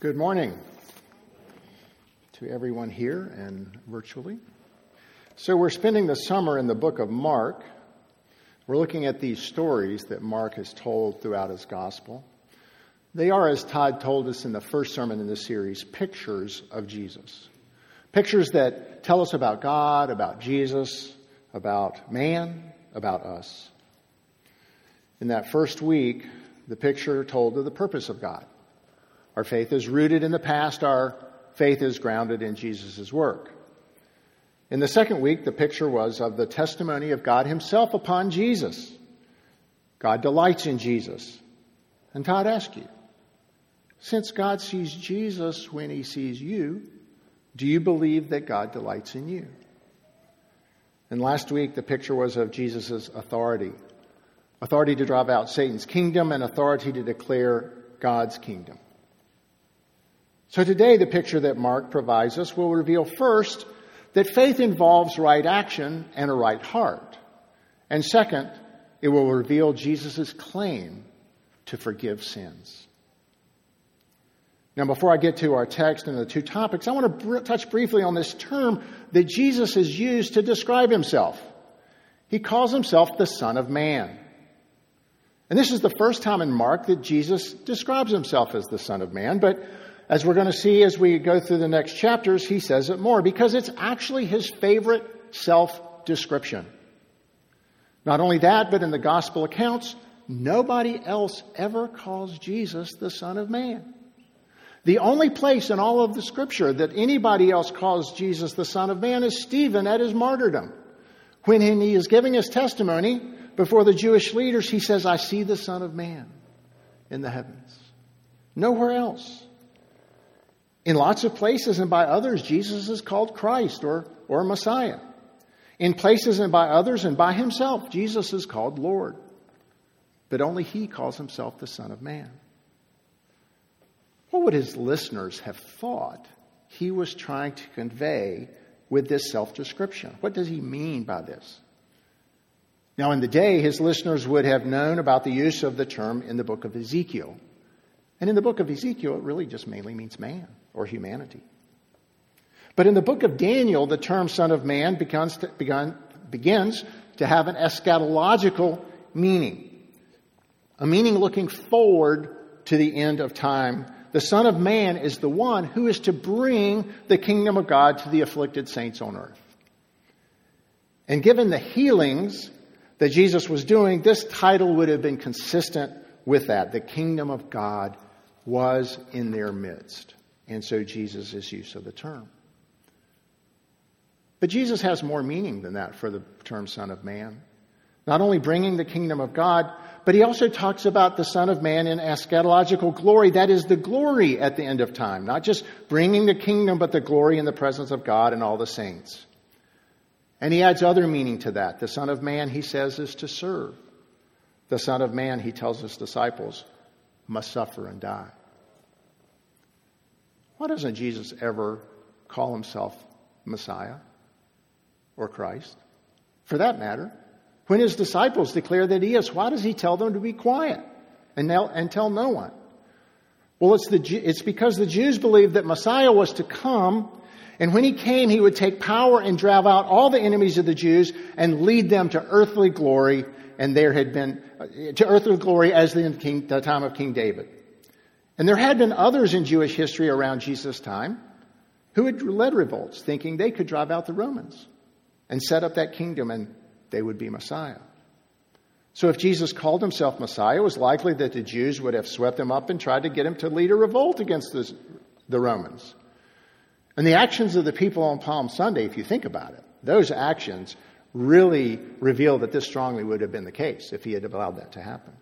Good morning to everyone here and virtually. So, we're spending the summer in the book of Mark. We're looking at these stories that Mark has told throughout his gospel. They are, as Todd told us in the first sermon in this series, pictures of Jesus. Pictures that tell us about God, about Jesus, about man, about us. In that first week, the picture told of the purpose of God. Our faith is rooted in the past. Our faith is grounded in Jesus' work. In the second week, the picture was of the testimony of God Himself upon Jesus. God delights in Jesus. And Todd asked you, since God sees Jesus when He sees you, do you believe that God delights in you? And last week, the picture was of Jesus' authority authority to drive out Satan's kingdom and authority to declare God's kingdom. So today, the picture that Mark provides us will reveal first that faith involves right action and a right heart. And second, it will reveal Jesus' claim to forgive sins. Now, before I get to our text and the two topics, I want to br- touch briefly on this term that Jesus has used to describe himself. He calls himself the Son of Man. And this is the first time in Mark that Jesus describes himself as the Son of Man, but as we're going to see as we go through the next chapters, he says it more because it's actually his favorite self description. Not only that, but in the gospel accounts, nobody else ever calls Jesus the Son of Man. The only place in all of the scripture that anybody else calls Jesus the Son of Man is Stephen at his martyrdom. When he is giving his testimony before the Jewish leaders, he says, I see the Son of Man in the heavens. Nowhere else. In lots of places and by others, Jesus is called Christ or, or Messiah. In places and by others and by himself, Jesus is called Lord. But only he calls himself the Son of Man. What would his listeners have thought he was trying to convey with this self description? What does he mean by this? Now, in the day, his listeners would have known about the use of the term in the book of Ezekiel. And in the book of Ezekiel, it really just mainly means man or humanity. But in the book of Daniel, the term Son of Man begins to, begun, begins to have an eschatological meaning, a meaning looking forward to the end of time. The Son of Man is the one who is to bring the kingdom of God to the afflicted saints on earth. And given the healings that Jesus was doing, this title would have been consistent with that. The kingdom of God was in their midst. And so Jesus' use of the term. But Jesus has more meaning than that for the term Son of Man. Not only bringing the kingdom of God, but he also talks about the Son of Man in eschatological glory. That is the glory at the end of time. Not just bringing the kingdom, but the glory in the presence of God and all the saints. And he adds other meaning to that. The Son of Man, he says, is to serve. The Son of Man, he tells his disciples, must suffer and die. Why doesn't Jesus ever call himself Messiah or Christ? For that matter, when his disciples declare that he is, why does he tell them to be quiet and, and tell no one? Well, it's, the, it's because the Jews believed that Messiah was to come, and when he came, he would take power and drive out all the enemies of the Jews and lead them to earthly glory, and there had been, uh, to earthly glory as in the time of King David. And there had been others in Jewish history around Jesus' time who had led revolts, thinking they could drive out the Romans and set up that kingdom and they would be Messiah. So if Jesus called himself Messiah, it was likely that the Jews would have swept him up and tried to get him to lead a revolt against the, the Romans. And the actions of the people on Palm Sunday, if you think about it, those actions really reveal that this strongly would have been the case if he had allowed that to happen.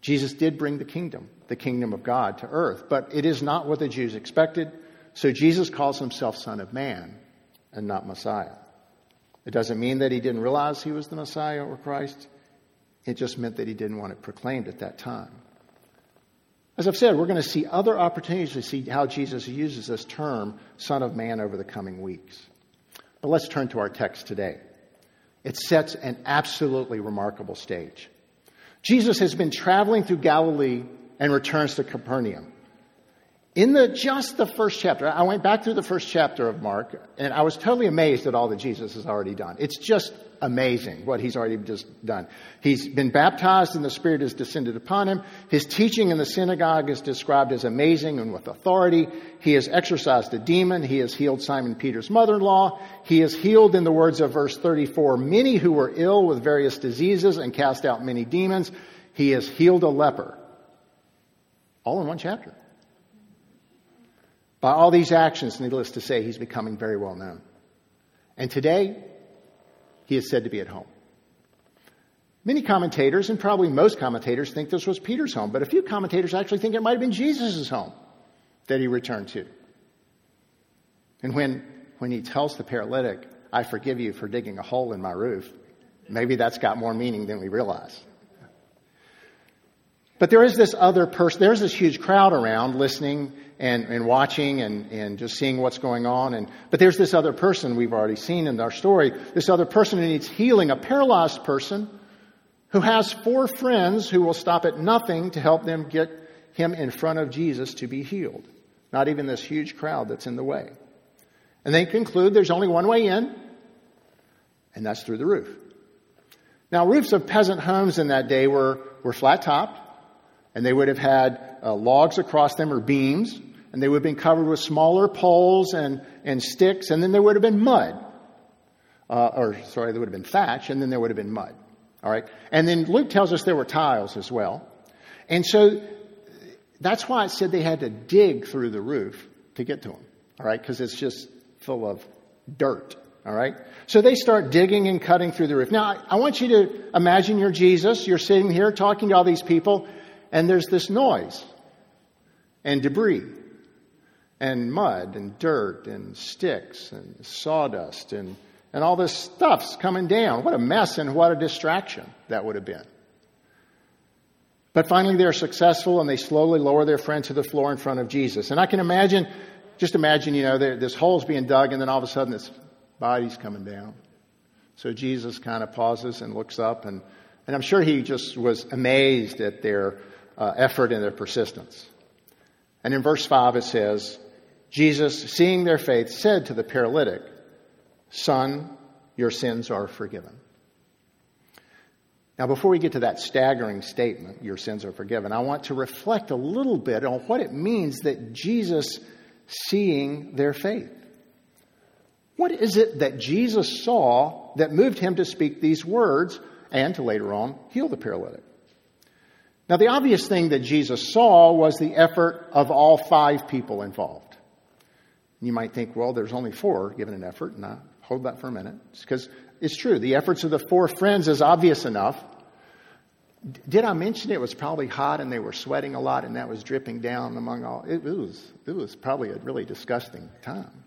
Jesus did bring the kingdom, the kingdom of God to earth, but it is not what the Jews expected. So Jesus calls himself Son of Man and not Messiah. It doesn't mean that he didn't realize he was the Messiah or Christ. It just meant that he didn't want it proclaimed at that time. As I've said, we're going to see other opportunities to see how Jesus uses this term, Son of Man, over the coming weeks. But let's turn to our text today. It sets an absolutely remarkable stage. Jesus has been traveling through Galilee and returns to Capernaum. In the just the first chapter, I went back through the first chapter of Mark, and I was totally amazed at all that Jesus has already done. It's just amazing what he's already just done. He's been baptized and the Spirit has descended upon him. His teaching in the synagogue is described as amazing and with authority. He has exorcised a demon. He has healed Simon Peter's mother-in-law. He has healed, in the words of verse 34, many who were ill with various diseases and cast out many demons. He has healed a leper. All in one chapter. By all these actions, needless to say, he's becoming very well known. And today, he is said to be at home. Many commentators, and probably most commentators, think this was Peter's home, but a few commentators actually think it might have been Jesus' home that he returned to. And when, when he tells the paralytic, I forgive you for digging a hole in my roof, maybe that's got more meaning than we realize. But there is this other person, there's this huge crowd around listening and, and watching and, and just seeing what's going on. And, but there's this other person we've already seen in our story, this other person who needs healing, a paralyzed person who has four friends who will stop at nothing to help them get him in front of Jesus to be healed. Not even this huge crowd that's in the way. And they conclude there's only one way in, and that's through the roof. Now, roofs of peasant homes in that day were, were flat topped and they would have had uh, logs across them or beams, and they would have been covered with smaller poles and, and sticks, and then there would have been mud. Uh, or, sorry, there would have been thatch, and then there would have been mud. All right? And then Luke tells us there were tiles as well. And so that's why it said they had to dig through the roof to get to them. All right? Because it's just full of dirt. All right? So they start digging and cutting through the roof. Now, I want you to imagine you're Jesus. You're sitting here talking to all these people, and there's this noise and debris and mud and dirt and sticks and sawdust and, and all this stuff's coming down. What a mess and what a distraction that would have been. But finally, they're successful and they slowly lower their friend to the floor in front of Jesus. And I can imagine, just imagine, you know, this hole's being dug and then all of a sudden this body's coming down. So Jesus kind of pauses and looks up and, and I'm sure he just was amazed at their uh, effort and their persistence. And in verse 5 it says, Jesus, seeing their faith, said to the paralytic, Son, your sins are forgiven. Now, before we get to that staggering statement, your sins are forgiven, I want to reflect a little bit on what it means that Jesus seeing their faith. What is it that Jesus saw that moved him to speak these words and to later on heal the paralytic? Now, the obvious thing that Jesus saw was the effort of all five people involved. You might think, well, there's only four given an effort, I hold that for a minute, because it's true. The efforts of the four friends is obvious enough. Did I mention it was probably hot and they were sweating a lot and that was dripping down among all? It, was, it was probably a really disgusting time.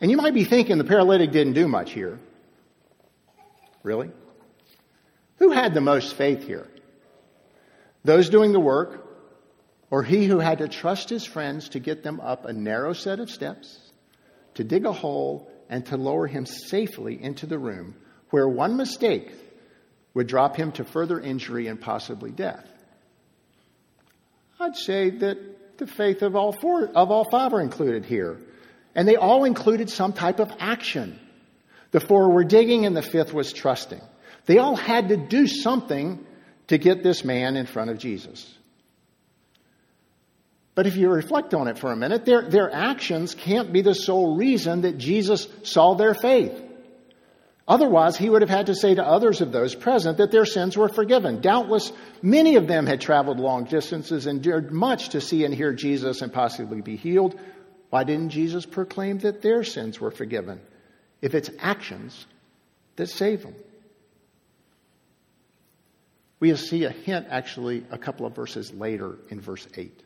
And you might be thinking the paralytic didn't do much here. Really? Who had the most faith here? Those doing the work, or he who had to trust his friends to get them up a narrow set of steps, to dig a hole, and to lower him safely into the room where one mistake would drop him to further injury and possibly death. I'd say that the faith of all four, of all five are included here. And they all included some type of action. The four were digging and the fifth was trusting. They all had to do something to get this man in front of Jesus. But if you reflect on it for a minute, their, their actions can't be the sole reason that Jesus saw their faith. Otherwise, he would have had to say to others of those present that their sins were forgiven. Doubtless, many of them had traveled long distances and endured much to see and hear Jesus and possibly be healed. Why didn't Jesus proclaim that their sins were forgiven? If it's actions that save them. We see a hint actually a couple of verses later in verse 8.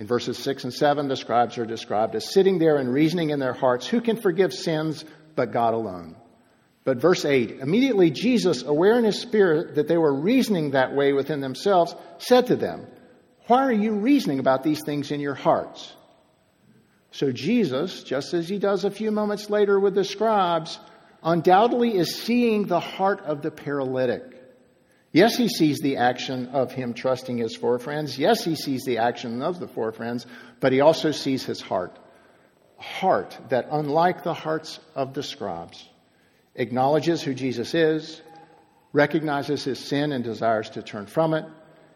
In verses 6 and 7, the scribes are described as sitting there and reasoning in their hearts, who can forgive sins but God alone? But verse 8, immediately Jesus, aware in his spirit that they were reasoning that way within themselves, said to them, Why are you reasoning about these things in your hearts? So Jesus, just as he does a few moments later with the scribes, undoubtedly is seeing the heart of the paralytic Yes, he sees the action of him trusting his four friends. Yes, he sees the action of the four friends, but he also sees his heart. A heart that, unlike the hearts of the scribes, acknowledges who Jesus is, recognizes his sin and desires to turn from it,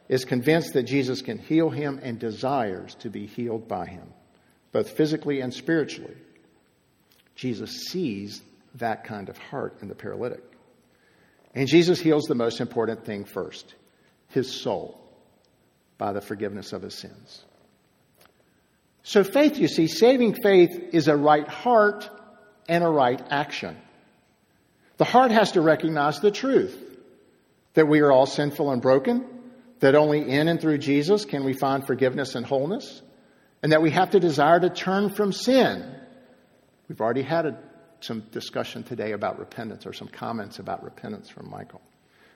is convinced that Jesus can heal him, and desires to be healed by him, both physically and spiritually. Jesus sees that kind of heart in the paralytic. And Jesus heals the most important thing first his soul by the forgiveness of his sins. So, faith, you see, saving faith is a right heart and a right action. The heart has to recognize the truth that we are all sinful and broken, that only in and through Jesus can we find forgiveness and wholeness, and that we have to desire to turn from sin. We've already had a, some discussion today about repentance or some comments about repentance from Michael.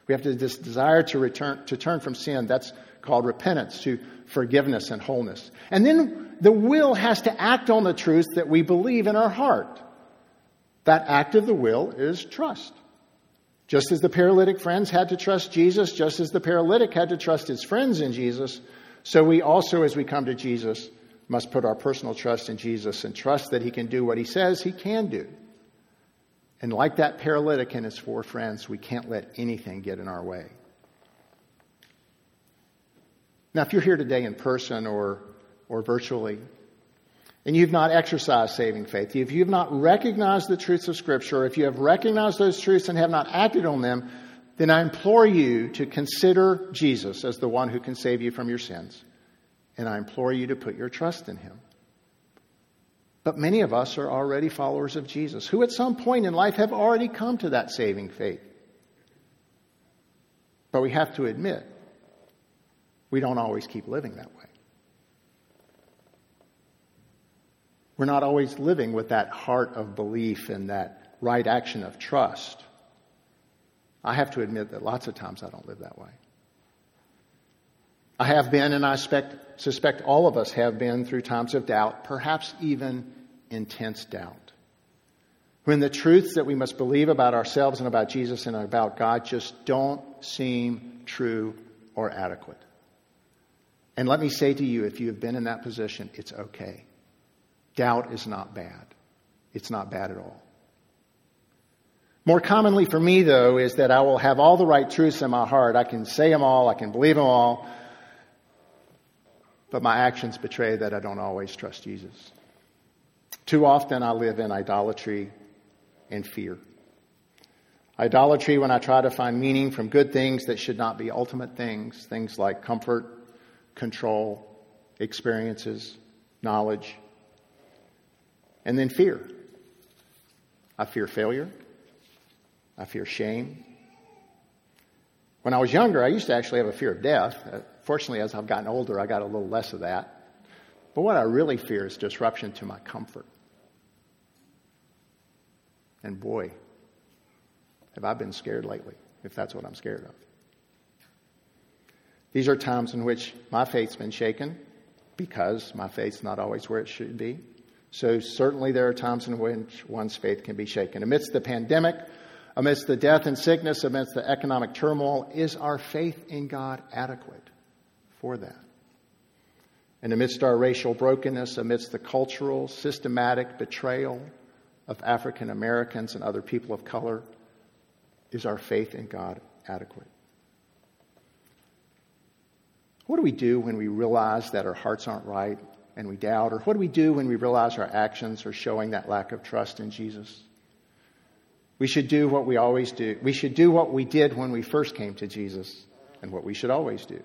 We have to this desire to return to turn from sin. That's called repentance to forgiveness and wholeness. And then the will has to act on the truth that we believe in our heart. That act of the will is trust. Just as the paralytic friends had to trust Jesus, just as the paralytic had to trust his friends in Jesus, so we also, as we come to Jesus, must put our personal trust in Jesus and trust that he can do what he says he can do. And like that paralytic and his four friends, we can't let anything get in our way. Now, if you're here today in person or, or virtually, and you've not exercised saving faith, if you've not recognized the truths of Scripture, if you have recognized those truths and have not acted on them, then I implore you to consider Jesus as the one who can save you from your sins. And I implore you to put your trust in him. But many of us are already followers of Jesus, who at some point in life have already come to that saving faith. But we have to admit, we don't always keep living that way. We're not always living with that heart of belief and that right action of trust. I have to admit that lots of times I don't live that way. I have been, and I suspect, suspect all of us have been through times of doubt, perhaps even intense doubt. When the truths that we must believe about ourselves and about Jesus and about God just don't seem true or adequate. And let me say to you, if you have been in that position, it's okay. Doubt is not bad. It's not bad at all. More commonly for me, though, is that I will have all the right truths in my heart. I can say them all, I can believe them all, but my actions betray that I don't always trust Jesus. Too often I live in idolatry and fear. Idolatry when I try to find meaning from good things that should not be ultimate things, things like comfort, control, experiences, knowledge, and then fear. I fear failure. I fear shame. When I was younger, I used to actually have a fear of death. Fortunately, as I've gotten older, I got a little less of that. But what I really fear is disruption to my comfort. And boy, have I been scared lately, if that's what I'm scared of. These are times in which my faith's been shaken because my faith's not always where it should be. So certainly there are times in which one's faith can be shaken. Amidst the pandemic, amidst the death and sickness, amidst the economic turmoil, is our faith in God adequate for that? And amidst our racial brokenness, amidst the cultural, systematic betrayal of African Americans and other people of color, is our faith in God adequate? What do we do when we realize that our hearts aren't right and we doubt? Or what do we do when we realize our actions are showing that lack of trust in Jesus? We should do what we always do. We should do what we did when we first came to Jesus and what we should always do.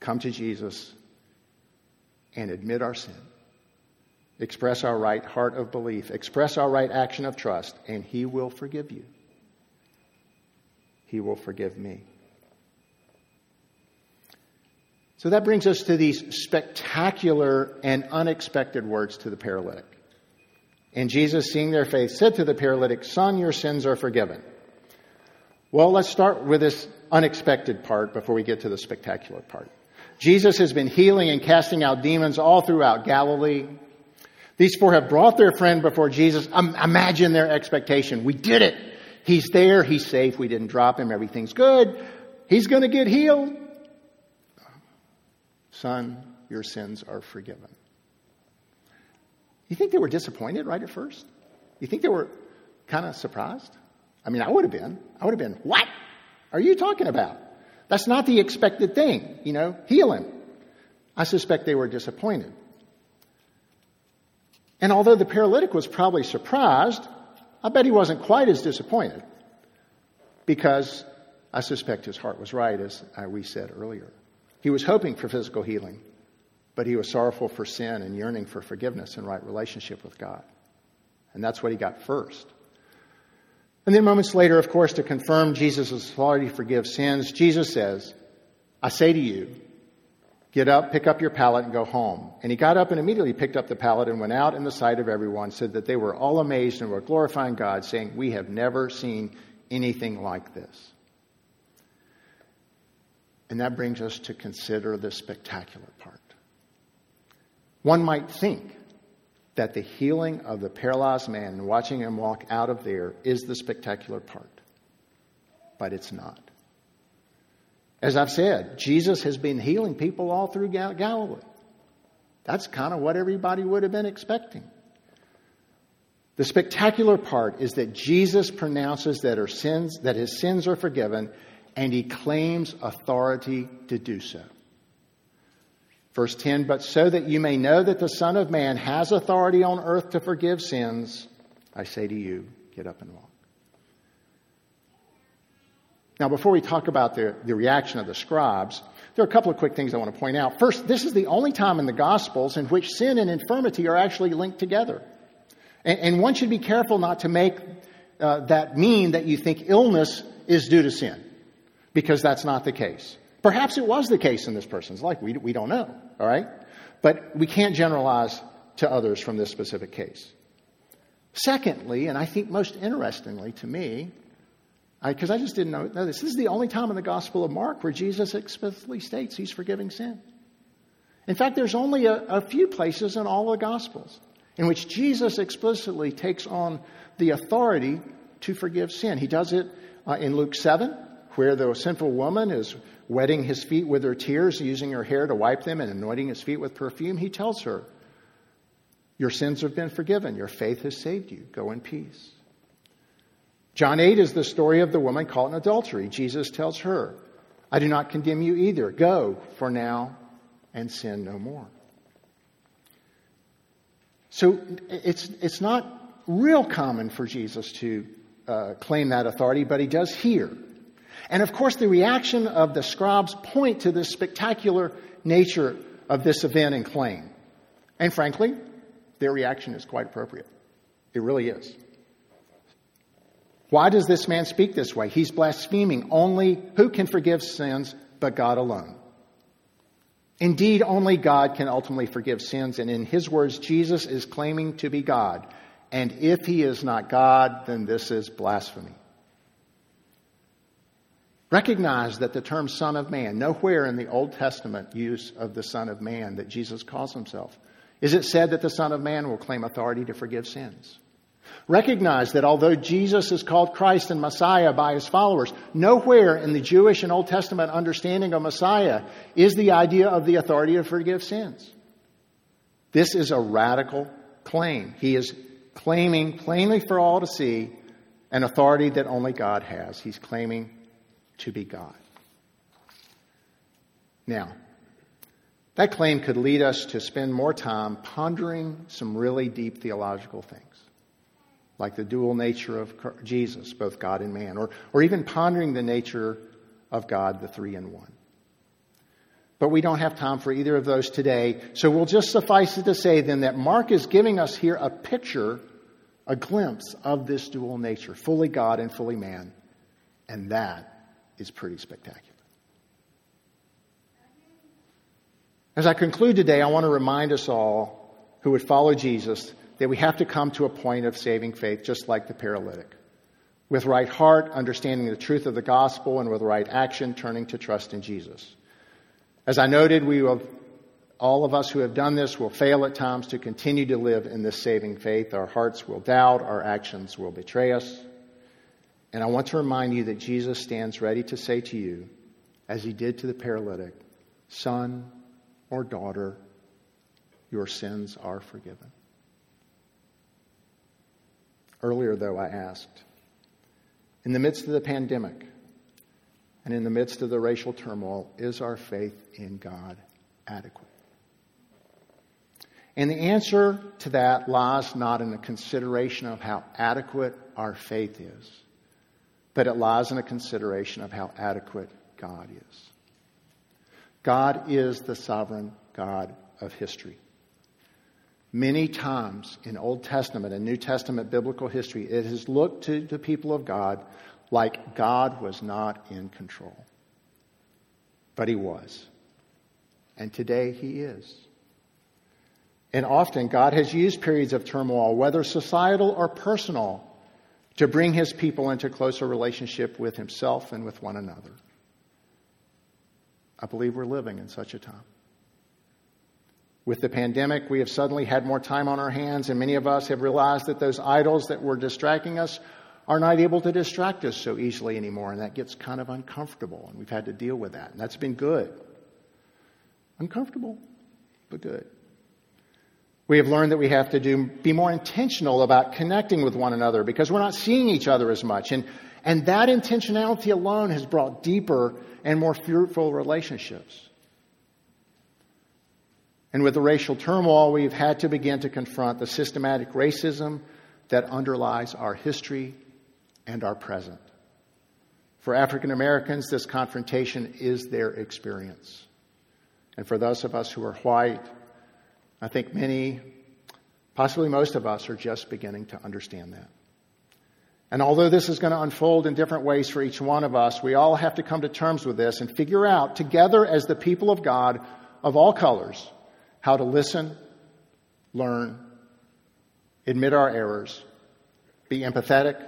Come to Jesus and admit our sin. Express our right heart of belief. Express our right action of trust, and He will forgive you. He will forgive me. So that brings us to these spectacular and unexpected words to the paralytic. And Jesus, seeing their faith, said to the paralytic, Son, your sins are forgiven. Well, let's start with this unexpected part before we get to the spectacular part. Jesus has been healing and casting out demons all throughout Galilee. These four have brought their friend before Jesus. Um, imagine their expectation. We did it. He's there. He's safe. We didn't drop him. Everything's good. He's going to get healed. Son, your sins are forgiven. You think they were disappointed right at first? You think they were kind of surprised? I mean, I would have been. I would have been, what are you talking about? That's not the expected thing, you know, heal him. I suspect they were disappointed. And although the paralytic was probably surprised, I bet he wasn't quite as disappointed because I suspect his heart was right, as uh, we said earlier. He was hoping for physical healing, but he was sorrowful for sin and yearning for forgiveness and right relationship with God. And that's what he got first. And then moments later, of course, to confirm Jesus' authority to forgive sins, Jesus says, I say to you, get up, pick up your pallet, and go home. And he got up and immediately picked up the pallet and went out in the sight of everyone, said that they were all amazed and were glorifying God, saying, We have never seen anything like this. And that brings us to consider the spectacular part. One might think that the healing of the paralyzed man and watching him walk out of there is the spectacular part. But it's not. As I've said, Jesus has been healing people all through Galilee. That's kind of what everybody would have been expecting. The spectacular part is that Jesus pronounces that, her sins, that his sins are forgiven and he claims authority to do so. Verse 10 But so that you may know that the Son of Man has authority on earth to forgive sins, I say to you, get up and walk. Now, before we talk about the, the reaction of the scribes, there are a couple of quick things I want to point out. First, this is the only time in the Gospels in which sin and infirmity are actually linked together. And, and one should be careful not to make uh, that mean that you think illness is due to sin, because that's not the case. Perhaps it was the case in this person's life. We, we don't know, all right? But we can't generalize to others from this specific case. Secondly, and I think most interestingly to me, because I, I, just didn't know, know, this, this is the only time in the Gospel of Mark where Jesus explicitly states he's forgiving sin. In fact, there's only a, a few places in all the Gospels in which Jesus explicitly takes on the authority to forgive sin. He does it uh, in Luke 7, where the sinful woman is wetting his feet with her tears, using her hair to wipe them, and anointing his feet with perfume, he tells her, Your sins have been forgiven. Your faith has saved you. Go in peace. John 8 is the story of the woman caught in adultery. Jesus tells her, I do not condemn you either. Go for now and sin no more. So it's, it's not real common for Jesus to uh, claim that authority, but he does here. And of course, the reaction of the scribes point to the spectacular nature of this event and claim. And frankly, their reaction is quite appropriate. It really is. Why does this man speak this way? He's blaspheming only who can forgive sins but God alone. Indeed, only God can ultimately forgive sins, and in his words, Jesus is claiming to be God. And if he is not God, then this is blasphemy. Recognize that the term Son of Man, nowhere in the Old Testament use of the Son of Man that Jesus calls himself, is it said that the Son of Man will claim authority to forgive sins. Recognize that although Jesus is called Christ and Messiah by his followers, nowhere in the Jewish and Old Testament understanding of Messiah is the idea of the authority to forgive sins. This is a radical claim. He is claiming plainly for all to see an authority that only God has. He's claiming to be God. Now, that claim could lead us to spend more time pondering some really deep theological things, like the dual nature of Jesus, both God and man, or, or even pondering the nature of God, the three in one. But we don't have time for either of those today, so we'll just suffice it to say then that Mark is giving us here a picture, a glimpse of this dual nature, fully God and fully man. And that is pretty spectacular. As I conclude today, I want to remind us all who would follow Jesus that we have to come to a point of saving faith just like the paralytic. With right heart, understanding the truth of the gospel, and with right action, turning to trust in Jesus. As I noted, we will, all of us who have done this will fail at times to continue to live in this saving faith. Our hearts will doubt, our actions will betray us. And I want to remind you that Jesus stands ready to say to you, as he did to the paralytic, Son or daughter, your sins are forgiven. Earlier, though, I asked, in the midst of the pandemic and in the midst of the racial turmoil, is our faith in God adequate? And the answer to that lies not in the consideration of how adequate our faith is, but it lies in a consideration of how adequate God is. God is the sovereign God of history. Many times in Old Testament and New Testament biblical history, it has looked to the people of God like God was not in control. But He was. And today He is. And often God has used periods of turmoil, whether societal or personal, to bring His people into closer relationship with Himself and with one another. I believe we're living in such a time. With the pandemic, we have suddenly had more time on our hands, and many of us have realized that those idols that were distracting us are not able to distract us so easily anymore, and that gets kind of uncomfortable, and we've had to deal with that, and that's been good. Uncomfortable, but good. We have learned that we have to do, be more intentional about connecting with one another because we're not seeing each other as much. And, and that intentionality alone has brought deeper and more fruitful relationships. And with the racial turmoil, we've had to begin to confront the systematic racism that underlies our history and our present. For African Americans, this confrontation is their experience. And for those of us who are white, I think many, possibly most of us, are just beginning to understand that. And although this is going to unfold in different ways for each one of us, we all have to come to terms with this and figure out together as the people of God of all colors how to listen, learn, admit our errors, be empathetic,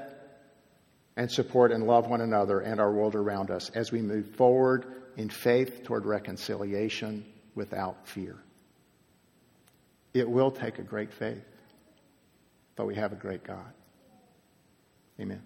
and support and love one another and our world around us as we move forward in faith toward reconciliation without fear. It will take a great faith, but we have a great God. Amen.